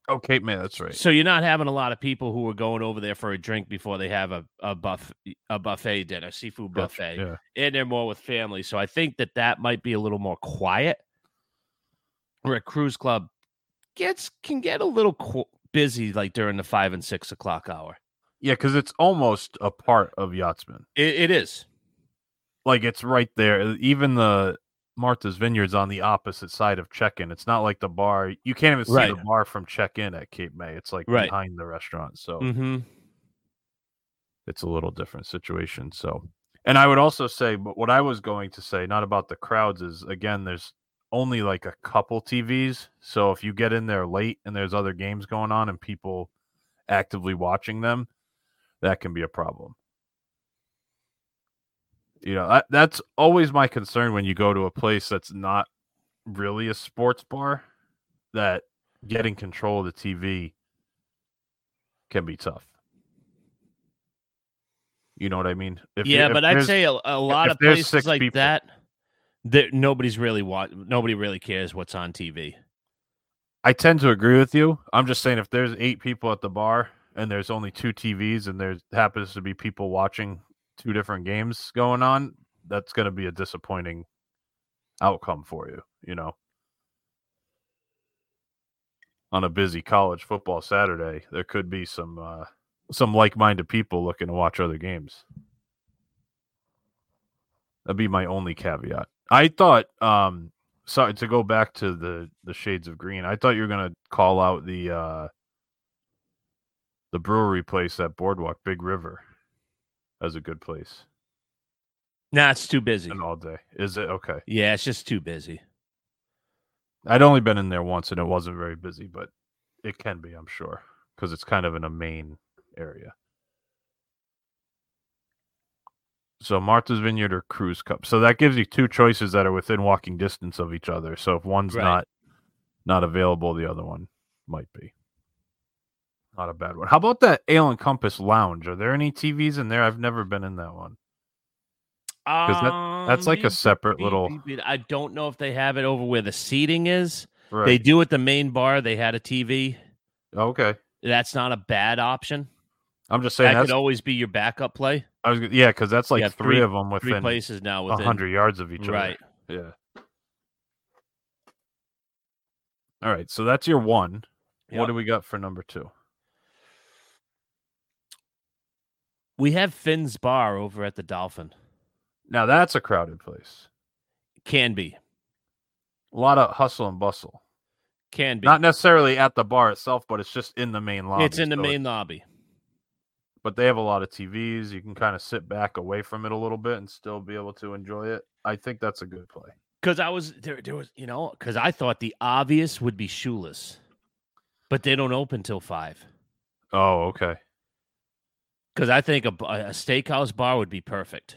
Oh, Cape May. That's right. So you're not having a lot of people who are going over there for a drink before they have a a buff a buffet dinner, seafood Gotcha, buffet, Yeah. and they're more with family. So I think that that might be a little more quiet. Where a Crew's Cup gets can get a little qu- busy like during the five and six o'clock hour. Yeah, because it's almost a part of Yachtsman. It, it is. Like it's right there. Even the Martha's Vineyards on the opposite side of check-in. It's not like the bar. You can't even see Right. the bar from check-in at Cape May. It's like Right. behind the restaurant. So Mm-hmm. it's a little different situation. So, and I would also say, but what I was going to say, not about the crowds, is again, there's only like a couple TVs. So if you get in there late and there's other games going on and people actively watching them, that can be a problem. You know, that, that's always my concern when you go to a place that's not really a sports bar, that getting control of the TV can be tough. You know what I mean? If you- yeah, if but I'd say a, a lot of places like people- that, that nobody's really want. Nobody really cares what's on TV. I tend to agree with you. I'm just saying if there's eight people at the bar and there's only two TVs and there happens to be people watching two different games going on, that's going to be a disappointing outcome for you, you know. On a busy college football Saturday, there could be some uh some like-minded people looking to watch other games. That'd be my only caveat. I thought um sorry to go back to the the shades of green i thought you were going to call out the uh the brewery place at boardwalk big river as a good place. Nah, it's too busy. and all day. Is it? Okay. Yeah, it's just too busy. i'd only been in there once and it wasn't very busy but it can be i'm sure because it's kind of in a main area. So martha's vineyard or Crew's Cup. So that gives you two choices that are within walking distance of each other. So if one's Right. not not available the other one might be not a bad one how about that ale and compass lounge are there any tvs in there i've never been in that one that- that's like a Um, separate little-. I don't know if they have it over where the seating is. right They do at the main bar. They had a TV. okay That's not a bad option. i'm just saying that could always be your backup play. I was, yeah because that's like three, three- of them Three places now a within hundred yards of each other. right. yeah all right so that's your one Yep. what do we got for number two We have Phins Bar over at the Dolphin. Now that's a crowded place. Can be. A lot of hustle and bustle. Can be. Not necessarily at the bar itself, but it's just in the main lobby. it's in the so main lobby. But they have a lot of TVs. You can kind of sit back away from it a little bit and still be able to enjoy it. I think that's a good play. Because I was there, there was you know, because I thought the obvious would be Shula's, but they don't open till five. Oh, okay. Because I think a steakhouse bar would be perfect.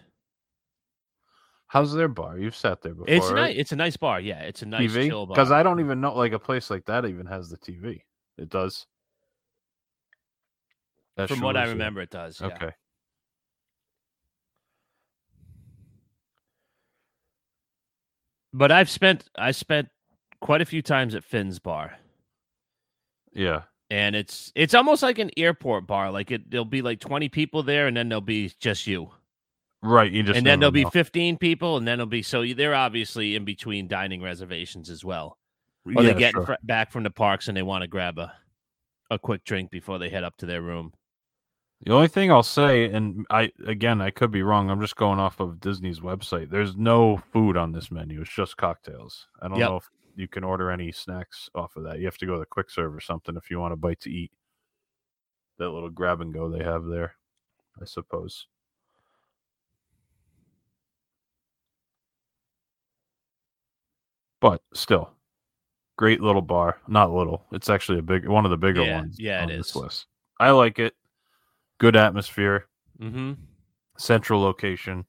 How's their bar? You've sat there before. It's right? nice. It's a nice bar. Yeah, it's a nice TV chill bar. because I don't mm-hmm. even know like a place like that even has the TV. It does. That from what I is it. remember, it does. Yeah. Okay. But I've spent I spent quite a few times at Phins bar, Yeah. And it's it's almost like an airport bar. Like it, there'll be like twenty people there, and then there'll be just you, Right. You just and then there'll be fifteen people, and then there'll be so they're obviously in between dining reservations as well, or Yeah, they get sure. fr- back from the parks and they want to grab a a quick drink before they head up to their room. The only thing I'll say, and I again I could be wrong. I'm just going off of Disney's website. There's no food on this menu. It's just cocktails. I don't Yep. know if you can order any snacks off of that. You have to go to the quick serve or something if you want a bite to eat. That little grab and go they have there, I suppose. But still, great little bar. Not little. It's actually a big one of the bigger Yeah, ones. yeah, it on this is. list. I like it. Good atmosphere Mm-hmm. central location.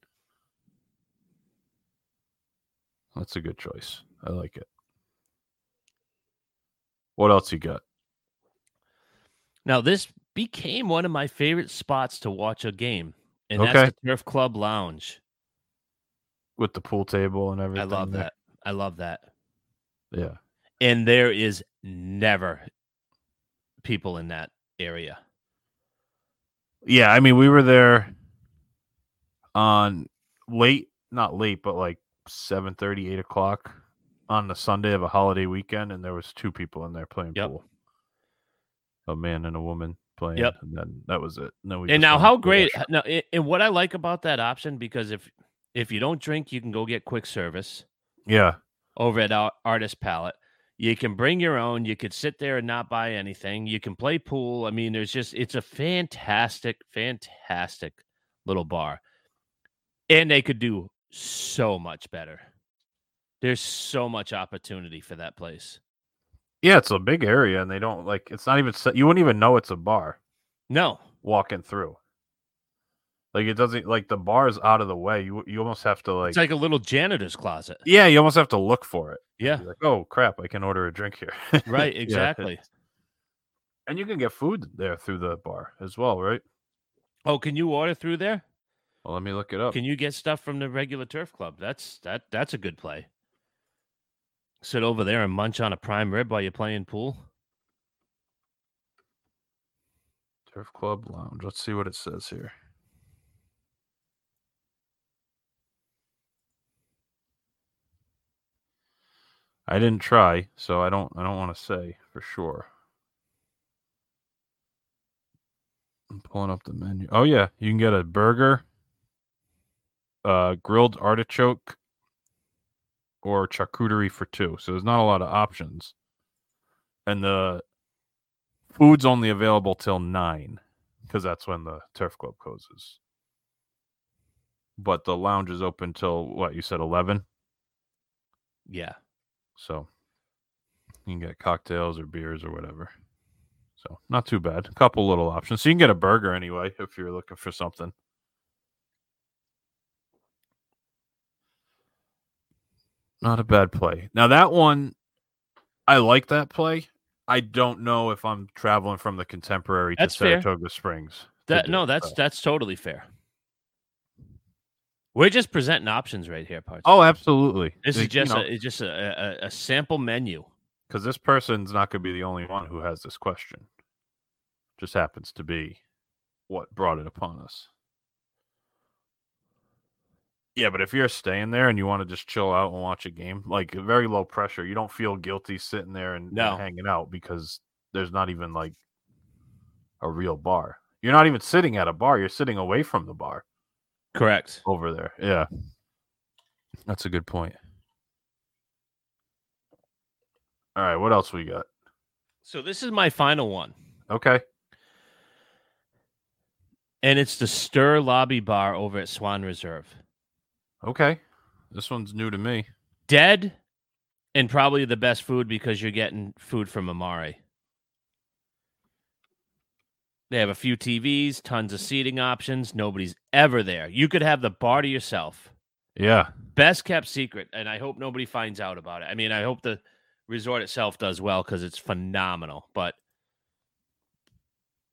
That's a good choice. I like it. What else you got? Now this became one of my favorite spots to watch a game, and Okay. that's the Turf Club Lounge. With the pool table and everything. I love there? that. I love that. Yeah. And there is never people in that area. Yeah, I mean we were there on late, not late, but like 7 8 o'clock on the Sunday of a holiday weekend, and there was two people in there playing Yep. pool. A man and a woman playing. Yep. And then that was it. And, we And now, how great! Now, and what I like about that option because if if you don't drink, you can go get quick service Yeah. over at Ar- Artist Palette. You can bring your own. You could sit there and not buy anything. You can play pool. I mean, there's just it's a fantastic, fantastic little bar, and they could do so much better. There's so much opportunity for that place. Yeah, it's a big area, and they don't like. It's not even. You wouldn't even know it's a bar No, walking through. Like it doesn't. Like the bar is out of the way. You you almost have to like. it's like a little janitor's closet. yeah, you almost have to look for it. Yeah, like, oh crap, I can order a drink here. right. Yeah, Exactly. and you can get food there through the bar as well, right? Oh, can you order through there? Well, let me look it up. Can you get stuff from the regular turf club? That's that that's a good play. Sit over there and munch on a prime rib while you're playing pool. Turf Club Lounge. Let's see what it says here. I didn't try, so I don't I don't want to say for sure. I'm pulling up the menu. Oh yeah, you can get a burger, uh grilled artichoke or charcuterie for two. So there's not a lot of options. And the food's only available till 9 because that's when the turf club closes. But the lounge is open till what you said 11. Yeah. So you can get cocktails or beers or whatever. So not too bad. A couple little options. So you can get a burger anyway if you're looking for something. Not a bad play. Now that one, I like that play. I don't know if I'm traveling from the contemporary That's to fair. Saratoga Springs. That no, that's so. that's totally fair. We're just presenting options right here, parts. oh, absolutely. this is just you a, it's just a, a, a sample menu. because this person's not going to be the only one who has this question. Just happens to be what brought it upon us. Yeah, but if you're staying there and you want to just chill out and watch a game, like very low pressure, you don't feel guilty sitting there and, and hanging out because there's not even like a real bar. You're not even sitting at a bar. You're sitting away from the bar Correct. over there. Yeah. That's a good point. All right, what else we got? So this is my final one, Okay. and it's the Stir Lobby Bar over at Swan Reserve. Okay. This one's new to me. Dead, and probably the best food because you're getting food from Amare. They have a few TVs, tons of seating options. Nobody's ever there. You could have the bar to yourself. Yeah. Best kept secret, and I hope nobody finds out about it. I mean, I hope the resort itself does well because it's phenomenal. But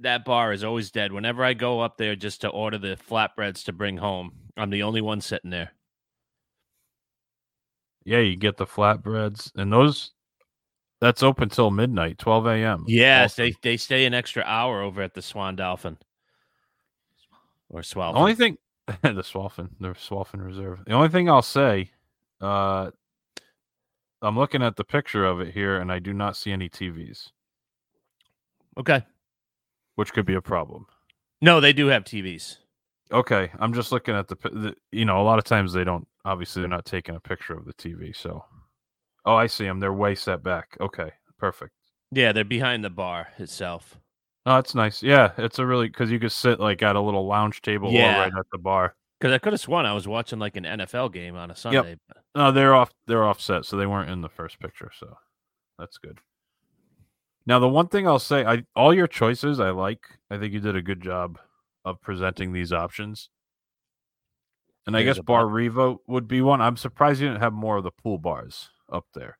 that bar is always dead. Whenever I go up there just to order the flatbreads to bring home, I'm the only one sitting there. Yeah, you get the flatbreads and those that's open till midnight, 12 a.m. Yes, Also. they they stay an extra hour over at the Swan Dolphin or Swallow. The only thing the Swalfin, the Swalfin Reserve. The only thing I'll say, uh I'm looking at the picture of it here and I do not see any TVs, okay. which could be a problem. No, they do have TVs. Okay, I'm just looking at the, the you know, a lot of times they don't obviously they're not taking a picture of the TV, so Oh, I see them. They're way set back. Okay, perfect. Yeah, they're behind the bar itself. Oh, that's nice. Yeah, it's a really because you could sit like at a little lounge table Yeah. or right at the bar. Because I could have sworn I was watching like an NFL game on a Sunday. but- No, they're off. They're offset, so they weren't in the first picture. So that's good. Now, the one thing I'll say, I all your choices I like. I think you did a good job of presenting these options. And I guess Bar bar. Revo would be one. I'm surprised you didn't have more of the pool bars up there.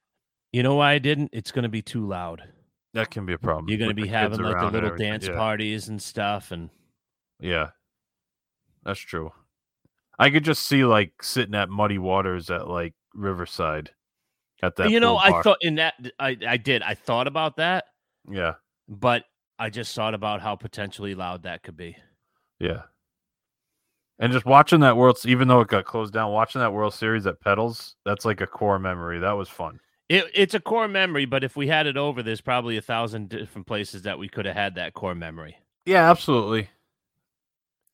You know why I didn't? It's going to be too loud. That can be a problem. You're going to be having like the little dance yeah. parties and stuff, and Yeah, that's true. I could just see like sitting at Muddy Waters at like Riverside at that. you know, pool I thought in that I I did. I thought about that, Yeah, but I just thought about how potentially loud that could be. yeah. And just watching that World, even though it got closed down, watching that World Series at Petals, that's like a core memory. That was fun. It, it's a core memory, but if we had it over, there's probably a thousand different places that we could have had that core memory. Yeah, absolutely.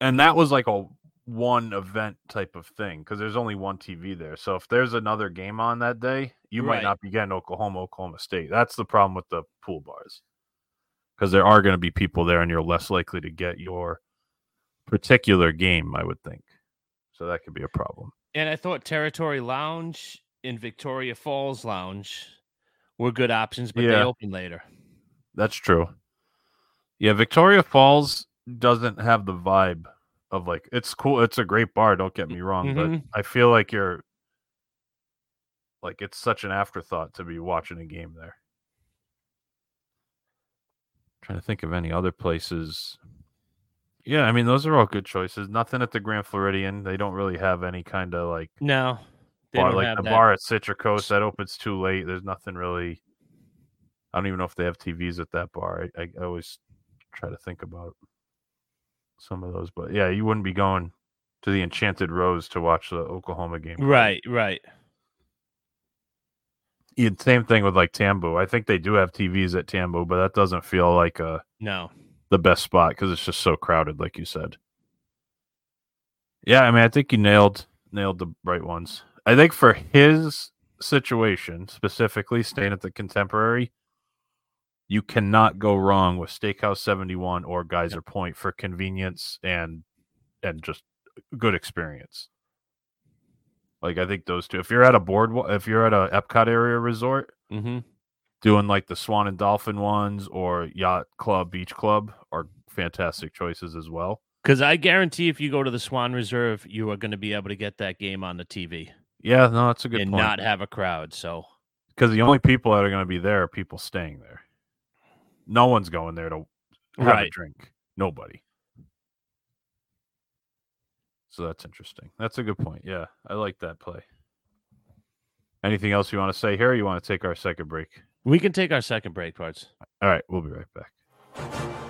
And that was like a one event type of thing because there's only one TV there. So if there's another game on that day, you might not be getting Oklahoma, Oklahoma State. That's the problem with the pool bars because there are going to be people there and you're less likely to get your particular game, I would think. So that could be a problem. And I thought Territory Lounge and Victoria Falls Lounge were good options, but they Yeah. open later. That's true. Yeah, Victoria Falls doesn't have the vibe of like it's cool. It's a great bar. Don't get me wrong, Mhm. but I feel like you're like it's such an afterthought to be watching a game there. trying to think of any other places. Yeah, I mean those are all good choices. Nothing at the Grand Floridian. They don't really have any kind of like No, they bar don't like have the that. bar at Citricos that opens too late. There's nothing really. I don't even know if they have TVs at that bar. I, I always try to think about some of those, but yeah, you wouldn't be going to the Enchanted Rose to watch the Oklahoma game, Right, right. Yeah, same thing with like Tambu. I think they do have TVs at Tambu, but that doesn't feel like uh No. The best spot because it's just so crowded, like you said. Yeah, I mean, I think you nailed nailed the right ones. I think for his situation specifically, staying at the Contemporary, you cannot go wrong with Steakhouse Seventy One or Geyser Point for convenience and and just good experience. Like I think those two. If you're at a board, if you're at a Epcot area resort, Mm-hmm. Doing like the Swan and Dolphin ones or Yacht Club, Beach Club are fantastic choices as well. Because I guarantee if you go to the Swan Reserve, you are going to be able to get that game on the TV Yeah, no, that's a good and point. not have a crowd. So Because the only people that are going to be there are people staying there. No one's going there to have a drink. Nobody. So that's interesting. That's a good point. Yeah, I like that play. Anything else you want to say here? Or you want to take our second break? we can take our second break parts. All right, we'll be right back.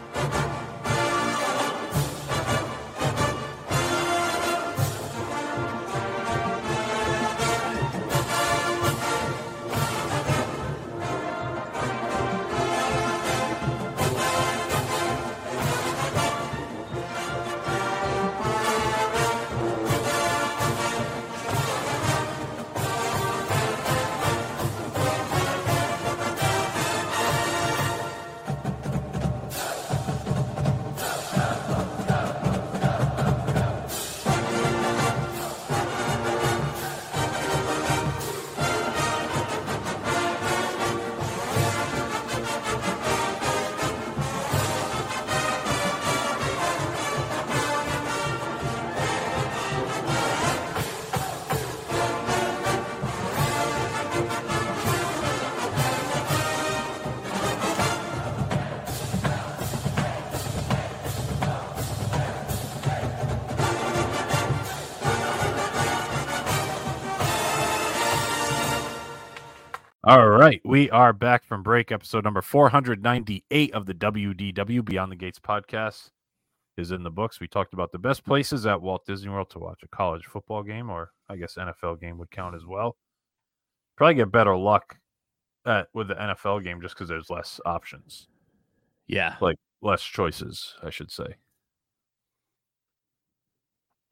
All right, we are back from break. Episode number 498 of the WDW Beyond the Gates podcast is in the books. We talked about the best places at Walt Disney World to watch a college football game, or I guess NFL game would count as well. Probably get better luck at, with the NFL game just because there's less options, Yeah. like less choices, I should say.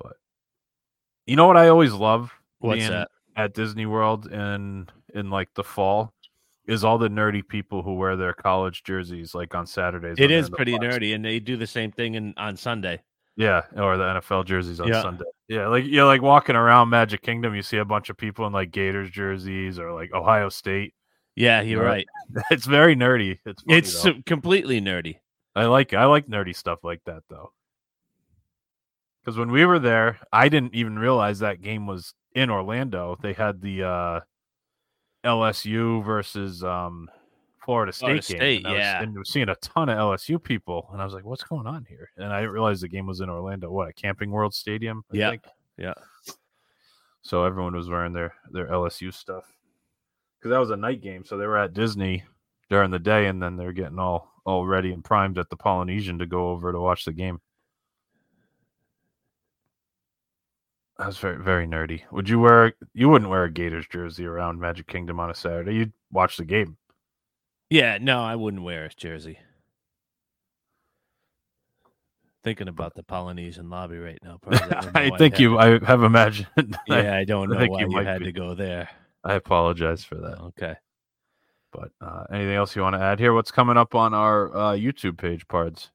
But you know what I always love What's being that? at Disney World in in like the fall is all the nerdy people who wear their college jerseys like on Saturdays. It is pretty box. nerdy, and they do the same thing in, on Sunday. Yeah, or the NFL jerseys on Yeah. Sunday. Yeah, like you're like walking around Magic Kingdom, you see a bunch of people in like Gators jerseys or like Ohio State. Yeah, you're Right. right. It's very nerdy. It's funny, It's though. completely nerdy. I like I like nerdy stuff like that though. Because when we were there, I didn't even realize that game was in Orlando. They had the uh, LSU versus um, Florida State Florida game. State, and I was- yeah. and was seeing a ton of LSU people, and I was like, "What's going on here?" And I didn't realize the game was in Orlando. What a Camping World Stadium? I Yeah, think. yeah. So everyone was wearing their their LSU stuff because that was a night game. So they were at Disney during the day, and then they're getting all all ready and primed at the Polynesian to go over to watch the game. That was very very nerdy. Would you wear? You wouldn't wear a Gators jersey around Magic Kingdom on a Saturday. You'd watch the game. Yeah, no, I wouldn't wear a jersey. Thinking about the Polynesian lobby right now. probably I think you. I have imagined. I, yeah, I don't I know think why you you, had be. to go there. I apologize for that. Okay. But uh, anything else you want to add here? What's coming up on our uh, YouTube page, Pards?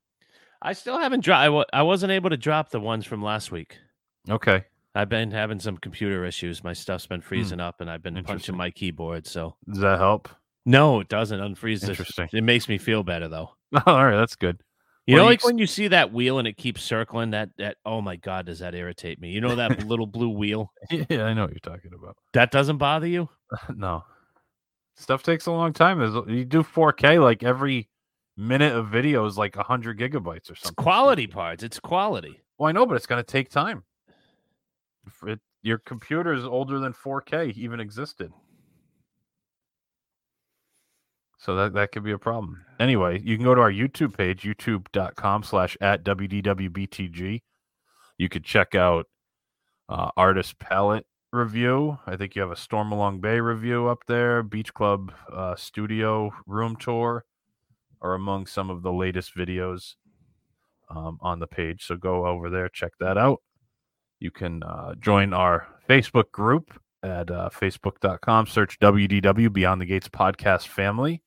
I still haven't dropped. I, wa- I wasn't able to drop the ones from last week. Okay. I've been having some computer issues. My stuff's been hmm. freezing up, and I've been punching my keyboard. So Does that help? no, it doesn't unfreeze. Interesting. It makes me feel better though. All right, that's good. You Well, know, like ex- when you see that wheel and it keeps circling. That that oh my god, does that irritate me? You know that little blue wheel Yeah, I know what you're talking about. that doesn't bother you? no, stuff takes a long time. You do 4K, like every minute of video is like 100 gigabytes or It's something. quality parts. It's quality. Well, I know, but it's going to take time. It, your computer is older than 4K even existed. So that, that could be a problem. Anyway, you can go to our YouTube page, youtube.com slash at WDWBTG. You could check out uh, Artist Palette review. I think you have a Stormalong Bay review up there. Beach Club uh, studio room tour are among some of the latest videos um, on the page. So go over there, check that out. You can uh, join our Facebook group at uh, facebook.com, search WDW Beyond the Gates Podcast Family.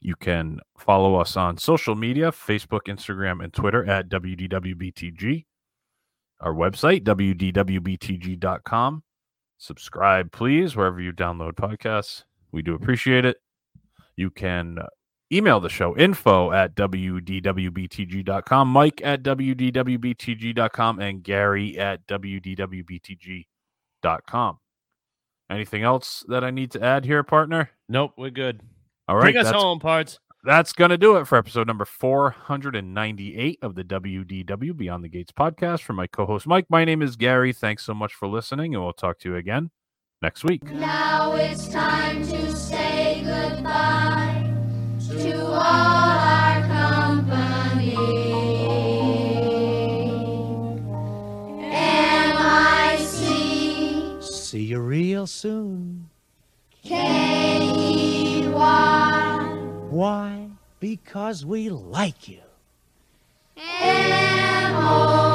You can follow us on social media Facebook, Instagram, and Twitter at WDWBTG. Our website, WDWBTG.com. Subscribe, please, wherever you download podcasts. We do appreciate it. You can email the show info at wdwbtg.com mike at wdwbtg.com and gary at wdwbtg.com anything else that i need to add here partner? Nope, we're good. all right bring us home, parts. that's gonna do it for episode number 498 of the wdw beyond the gates podcast. From my co-host mike my name is gary. Thanks so much for listening and we'll talk to you again next week. Now it's time to say goodbye See see you real soon. K-E-Y Why? Because we like you. M-O